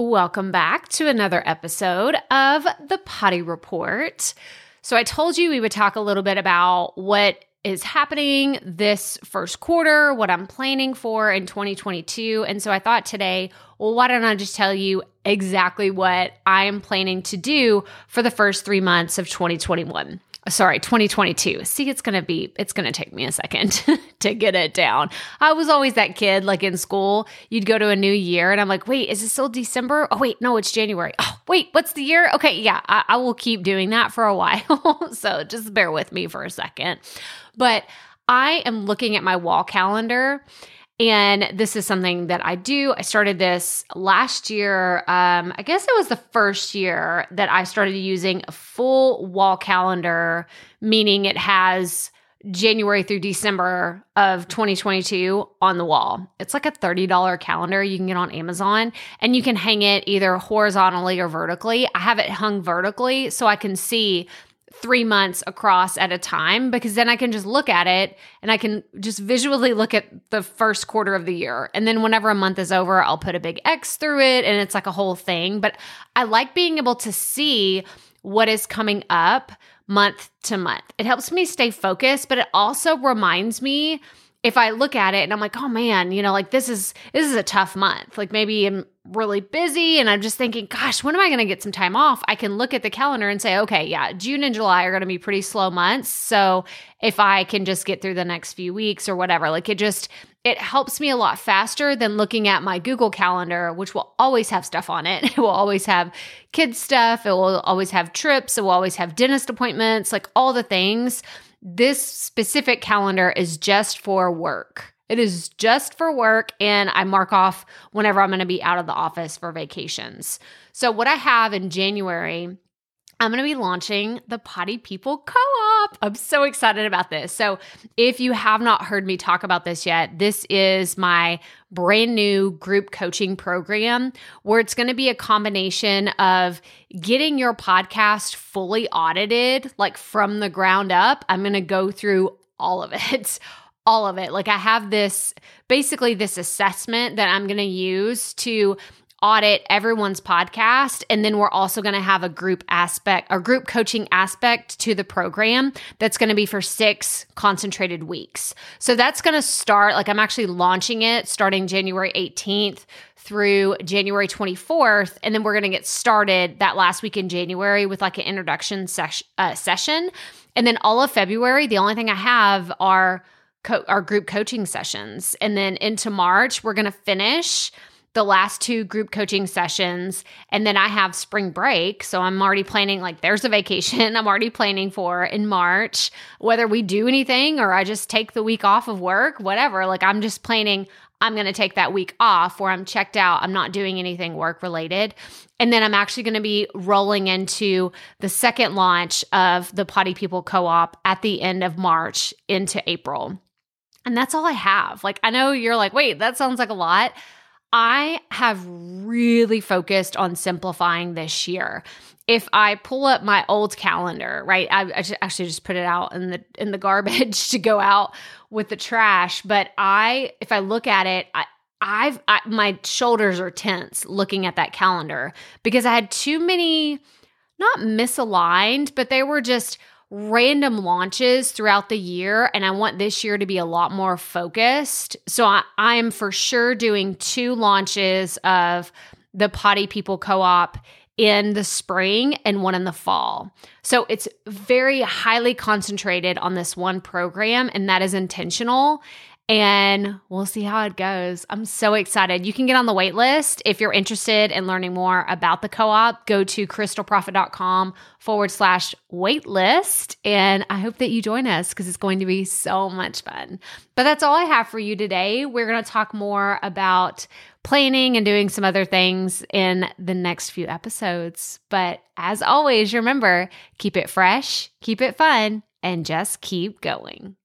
Welcome back to another episode of the Potty Report. So, I told you we would talk a little bit about what is happening this first quarter, what I'm planning for in 2022. And so I thought today, well, why don't I just tell you exactly what I am planning to do for the first three months of 2021? Sorry 2022 see it's gonna be it's gonna take me a second to get it down. I was always that kid like in school you'd go to a new year and i'm like wait is it still december? Oh wait no it's january. Oh wait what's the year? Okay yeah i, I will keep doing that for a while so just bear with me for a second. But i am looking at my wall calendar and this is something that I do. I started this last year. Um, I guess it was the first year that I started using a full wall calendar, meaning it has January through December of 2022 on the wall. It's like a $30 calendar you can get on Amazon and you can hang it either horizontally or vertically. I have it hung vertically so I can see three months across at a time because then I can just look at it and I can just visually look at the first quarter of the year. And then whenever a month is over, I'll put a big X through it and it's like a whole thing. But I like being able to see what is coming up month to month. It helps me stay focused, but it also reminds me if I look at it and I'm like, oh man, you know, like this is this is a tough month. Like maybe I'm really busy and I'm just thinking, gosh, when am I going to get some time off? I can look at the calendar and say, okay, yeah, June and July are going to be pretty slow months. So if I can just get through the next few weeks or whatever, like it just it helps me a lot faster than looking at my Google Calendar, which will always have stuff on it. It will always have kids stuff, it will always have trips, it will always have dentist appointments, like all the things this specific calendar is just for work. It is just for work, and I mark off whenever I'm going to be out of the office for vacations. So, what I have in January, I'm going to be launching the Potty People Co op. I'm so excited about this. So, if you have not heard me talk about this yet, this is my brand new group coaching program where it's going to be a combination of getting your podcast fully audited, like from the ground up. I'm going to go through all of it. All of it. Like, I have this basically this assessment that I'm going to use to audit everyone's podcast. And then we're also going to have a group aspect, a group coaching aspect to the program that's going to be for six concentrated weeks. So that's going to start, like, I'm actually launching it starting January 18th through January 24th. And then we're going to get started that last week in January with like an introduction ses- uh, session. And then all of February, the only thing I have are co- our group coaching sessions. And then into March, we're going to finish the last two group coaching sessions and then I have spring break. So I'm already planning like there's a vacation I'm already planning for in March, whether we do anything or I just take the week off of work, whatever. Like I'm just planning I'm going to take that week off where I'm checked out. I'm not doing anything work related. And then I'm actually going to be rolling into the second launch of the Potty People Co op at the end of March into April. And that's all I have. Like, I know you're like, wait, that sounds like a lot. I have really focused on simplifying this year. If I pull up my old calendar, right? I, I actually just put it out in the in the garbage to go out with the trash. But I, if I look at it, I, I've I, my shoulders are tense looking at that calendar because I had too many, not misaligned, but they were just random launches throughout the year and I want this year to be a lot more focused. So I, I'm for sure doing two launches of the Potty People Co-op in the spring and one in the fall. So it's very highly concentrated on this one program and that is intentional and we'll see how it goes. I'm so excited. You can get on the wait list if you're interested in learning more about the co op. Go to krystalproffitt.com forward slash wait list. And I hope that you join us because it's going to be so much fun. But that's all I have for you today. We're going to talk more about planning and doing some other things in the next few episodes. But as always, remember keep it fresh, keep it fun, and just keep going.